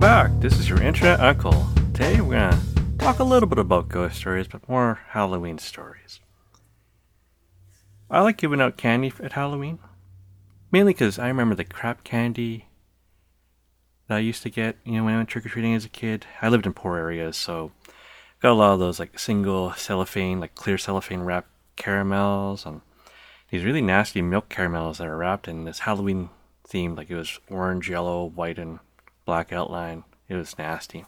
Welcome back. This is your internet uncle. Today we're gonna talk a little bit about ghost stories, but more Halloween stories. I like giving out candy at Halloween, mainly because I remember the crap candy that I used to get. You know, when I went trick or treating as a kid. I lived in poor areas, so got a lot of those like single cellophane, like clear cellophane wrapped caramels, and these really nasty milk caramels that are wrapped in this Halloween theme, like it was orange, yellow, white, and black outline. It was nasty.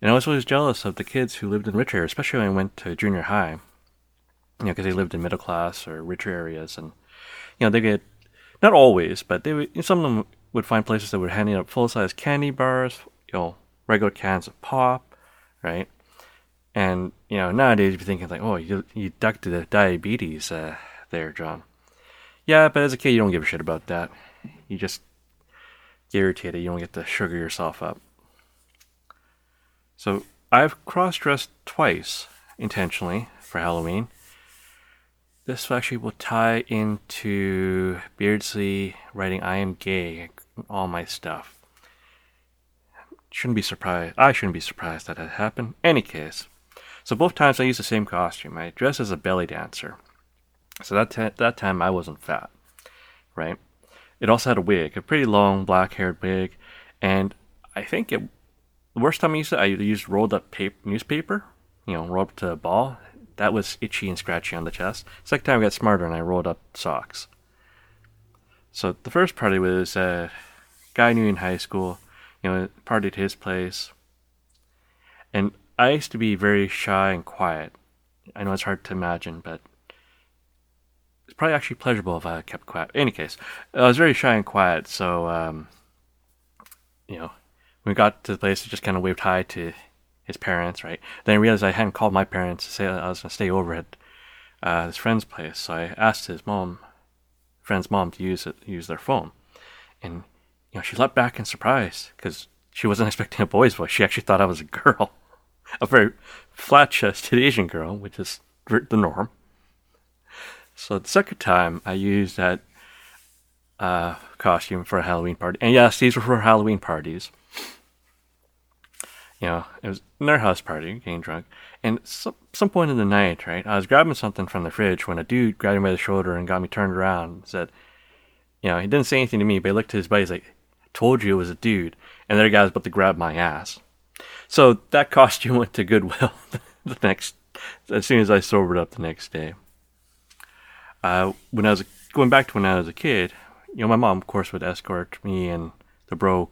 And I was always jealous of the kids who lived in richer areas, especially when I went to junior high. You know, because they lived in middle class or richer areas, and you know they get not always, but they would, some of them would find places that were handing out full size candy bars, you know, regular cans of pop, right? And you know, nowadays you'd be thinking like, oh, you you ducked the diabetes uh, there, John. Yeah, but as a kid, you don't give a shit about that. You just irritated. You don't get to sugar yourself up. So I've cross dressed twice intentionally for Halloween. This actually will tie into Beardsley writing I am gay, all my stuff. Shouldn't be surprised. I shouldn't be surprised that it happened. Any case. So both times I used the same costume. I dressed as a belly dancer. So that, t- that time I wasn't fat, right? It also had a wig, a pretty long black haired wig, and I think it the worst time I used it, I used rolled up paper, newspaper, you know, rolled up to a ball. That was itchy and scratchy on the chest. Second time I got smarter and I rolled up socks. So the first party was a guy I knew in high school, you know, party at his place. And I used to be very shy and quiet. I know it's hard to imagine, but it's probably actually pleasurable if I kept quiet. In any case, I was very shy and quiet, so um, you know, when we got to the place, I just kind of waved hi to his parents, right? Then I realized I hadn't called my parents to say I was going to stay over at uh, his friend's place, so I asked his mom, friend's mom, to use it, use their phone, and you know, she leapt back in surprise because she wasn't expecting a boy's voice. She actually thought I was a girl, a very flat-chested Asian girl, which is the norm. So the second time I used that uh, costume for a Halloween party, and yes, these were for Halloween parties you know, it was our house party, getting drunk, and some some point in the night, right, I was grabbing something from the fridge when a dude grabbed me by the shoulder and got me turned around and said, you know, he didn't say anything to me, but he looked at his buddy, he's like, told you it was a dude, and that guy was about to grab my ass. So that costume went to Goodwill the next, as soon as I sobered up the next day. Uh, when I was going back to when I was a kid, you know, my mom, of course, would escort me and the bro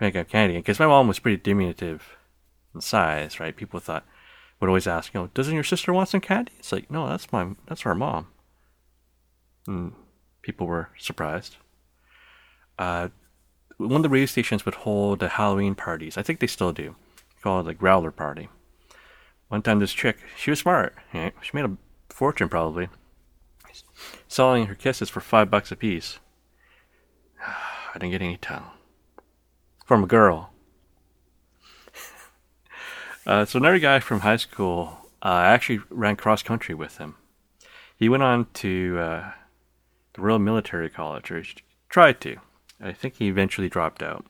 make up candy because my mom was pretty diminutive in size, right? People thought would always ask, you know, doesn't your sister want some candy? It's like, no, that's my that's our mom. And people were surprised. Uh, one of the radio stations would hold the Halloween parties. I think they still do. They call it the Growler Party. One time, this chick, she was smart. Right? She made a fortune probably, selling her kisses for five bucks a piece. I didn't get any tongue from a girl. uh, so another guy from high school, uh, I actually ran cross country with him. He went on to uh, the Royal Military College, or tried to. I think he eventually dropped out.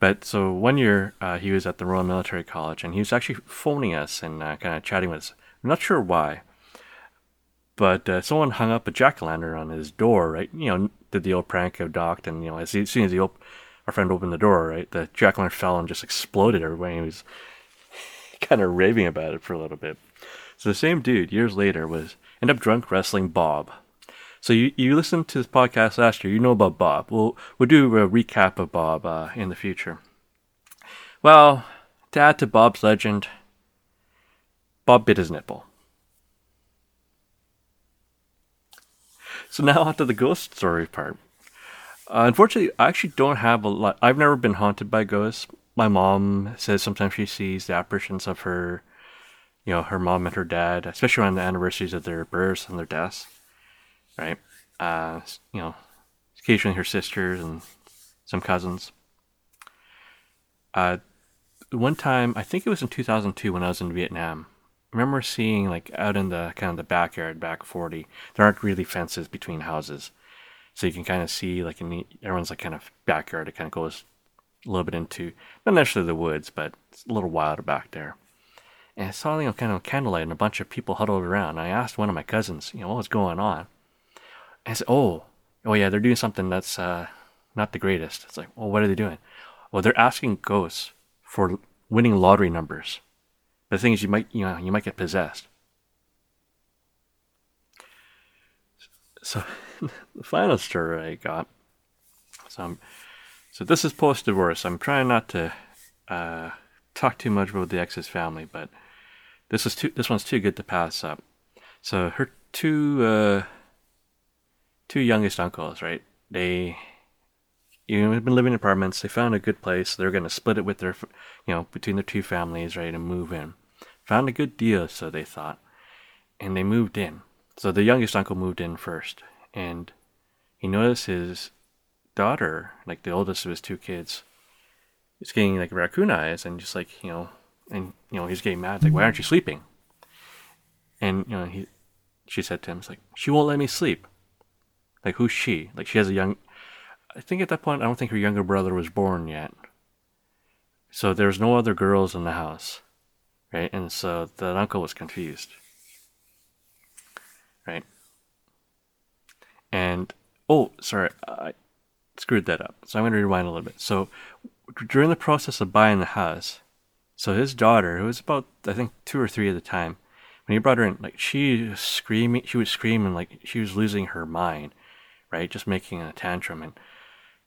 But so one year uh, he was at the Royal Military College, and he was actually phoning us and uh, kind of chatting with us. I'm not sure why, but uh, someone hung up a jack o' lantern on his door. Right, you know, did the old prank of docked, and you know, as soon as he op- our friend opened the door, right, the jack o' lantern fell and just exploded everybody. He was kind of raving about it for a little bit. So the same dude, years later, was end up drunk wrestling Bob. So you, you listened to this podcast last year, you know about Bob. We'll, we'll do a recap of Bob uh, in the future. Well, to add to Bob's legend, Bob bit his nipple. So now on to the ghost story part. Uh, unfortunately, I actually don't have a lot. I've never been haunted by ghosts. My mom says sometimes she sees the apparitions of her, you know, her mom and her dad, especially on the anniversaries of their births and their deaths, right? Uh, you know, occasionally her sisters and some cousins. Uh, one time, I think it was in 2002 when I was in Vietnam. Remember seeing like out in the kind of the backyard, back 40. There aren't really fences between houses so you can kind of see like in the, everyone's like kind of backyard. It kind of goes a little bit into not necessarily the woods, but it's a little wilder back there. And I saw you know kind of candlelight and a bunch of people huddled around. And I asked one of my cousins, you know, what was going on. And I said, oh, oh yeah, they're doing something that's uh, not the greatest. It's like, well, what are they doing? Well, they're asking ghosts for winning lottery numbers. The thing is, you might you know you might get possessed. So the final story I got. So I'm, so this is post divorce. I'm trying not to uh, talk too much about the ex's family, but this is too this one's too good to pass up. So her two uh, two youngest uncles, right? They you know, have been living in apartments. They found a good place. They're going to split it with their, you know, between their two families, right, and move in. Found a good deal, so they thought, and they moved in. So the youngest uncle moved in first, and he noticed his daughter, like the oldest of his two kids, is getting like raccoon eyes, and just like you know, and you know, he's getting mad, like, why aren't you sleeping? And you know, he, she said to him, "It's like she won't let me sleep." Like who's she? Like she has a young I think at that point, I don't think her younger brother was born yet. So there's no other girls in the house, right? And so the uncle was confused, right? And oh, sorry, I screwed that up. So I'm going to rewind a little bit. So during the process of buying the house, so his daughter, who was about I think two or three at the time, when he brought her in, like she was screaming, she was screaming like she was losing her mind, right? Just making a tantrum and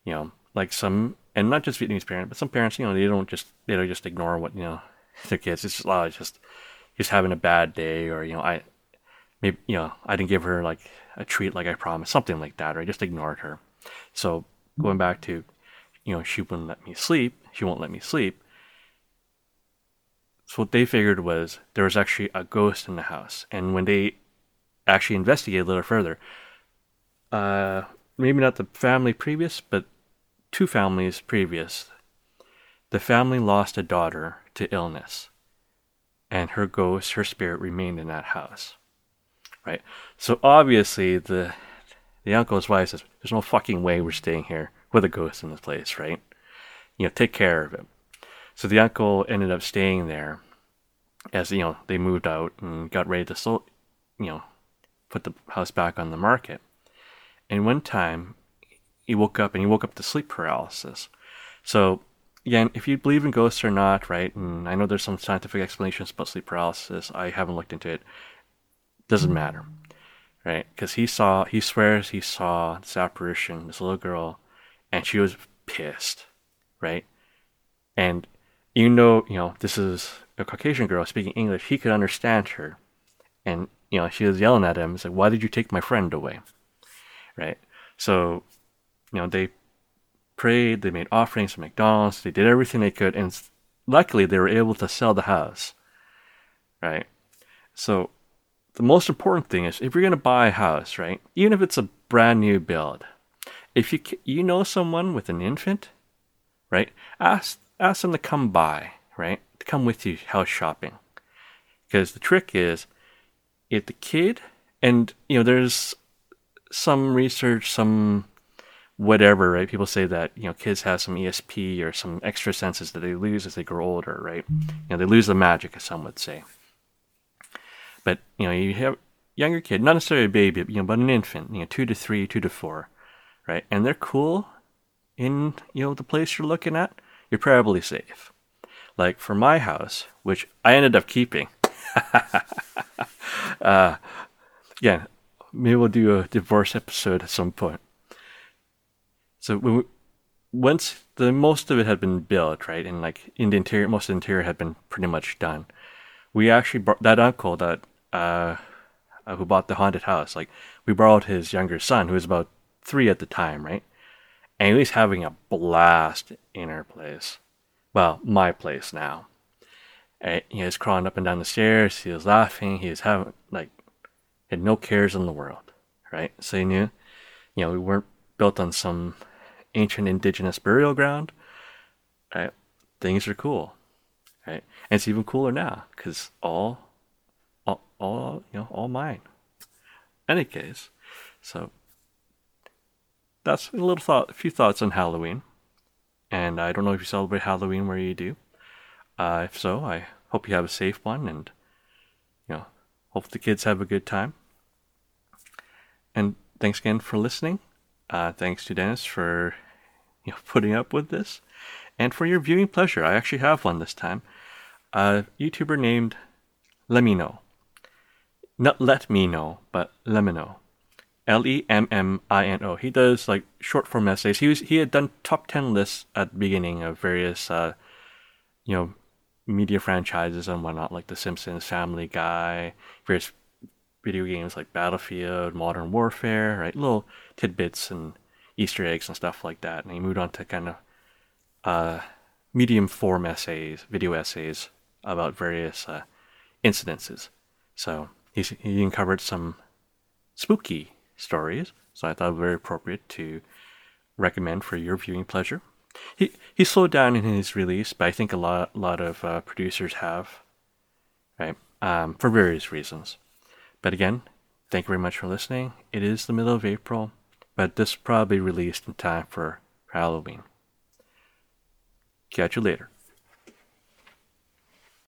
you know, like some, and not just Vietnamese parents, but some parents, you know, they don't just, they don't just ignore what, you know, their kids. It's just, of just, just having a bad day or, you know, I, maybe, you know, I didn't give her like a treat like I promised, something like that, or I just ignored her. So going back to, you know, she wouldn't let me sleep, she won't let me sleep. So what they figured was there was actually a ghost in the house. And when they actually investigated a little further, uh, maybe not the family previous, but two families previous, the family lost a daughter to illness, and her ghost, her spirit, remained in that house. Right. So obviously, the the uncle's wife says, "There's no fucking way we're staying here with a ghost in this place, right? You know, take care of it." So the uncle ended up staying there, as you know they moved out and got ready to, so, you know, put the house back on the market. And one time, he woke up and he woke up to sleep paralysis. So again, if you believe in ghosts or not, right? And I know there's some scientific explanations about sleep paralysis. I haven't looked into it. Doesn't mm-hmm. matter, right? Because he saw, he swears he saw this apparition, this little girl, and she was pissed, right? And even though you know this is a Caucasian girl speaking English, he could understand her, and you know she was yelling at him, "It's like, why did you take my friend away?" Right? So you know, they prayed, they made offerings to McDonald's, they did everything they could, and luckily they were able to sell the house. Right? So the most important thing is if you're going to buy a house, right? Even if it's a brand new build, if you you know someone with an infant, right? Ask ask them to come by, right? To come with you house shopping. Because the trick is if the kid and you know there's some research, some whatever, right? People say that you know kids have some ESP or some extra senses that they lose as they grow older, right? You know, they lose the magic, as some would say. But you know, you have younger kid, not necessarily a baby, you know, but an infant, you know, two to three, two to four, right? And they're cool in you know the place you're looking at. You're probably safe. Like for my house, which I ended up keeping. uh, yeah, maybe we'll do a divorce episode at some point. So we, once the most of it had been built, right, and like in the interior, most of the interior had been pretty much done. We actually brought that uncle that uh, who bought the haunted house. Like we borrowed his younger son, who was about three at the time, right, and he was having a blast in our place. Well, my place now. And he was crawling up and down the stairs. He was laughing. He was having like had no cares in the world, right? So he knew, you know, we weren't built on some ancient indigenous burial ground, right? Things are cool, right? And it's even cooler now because all, all, all, you know, all mine. Any case, so that's a little thought, a few thoughts on Halloween. And I don't know if you celebrate Halloween where you do. Uh, if so, I hope you have a safe one and, you know, hope the kids have a good time. And thanks again for listening. Uh, thanks to Dennis for you know, putting up with this and for your viewing pleasure. I actually have one this time. A YouTuber named LEMMiNO. Not Let Me Know, but LEMMiNO. L E M M I N O. He does like short form essays. He was he had done top ten lists at the beginning of various uh, you know media franchises and whatnot, like The Simpsons, Family Guy, various video games like Battlefield, Modern Warfare, right? Little tidbits and Easter eggs and stuff like that. And he moved on to kind of uh, medium form essays, video essays about various uh, incidences. So he's, he uncovered some spooky stories. So I thought very appropriate to recommend for your viewing pleasure. He he slowed down in his release, but I think a lot lot of uh, producers have, right? Um, for various reasons. But again, thank you very much for listening. It is the middle of April, but this will probably be released in time for Halloween. Catch you later.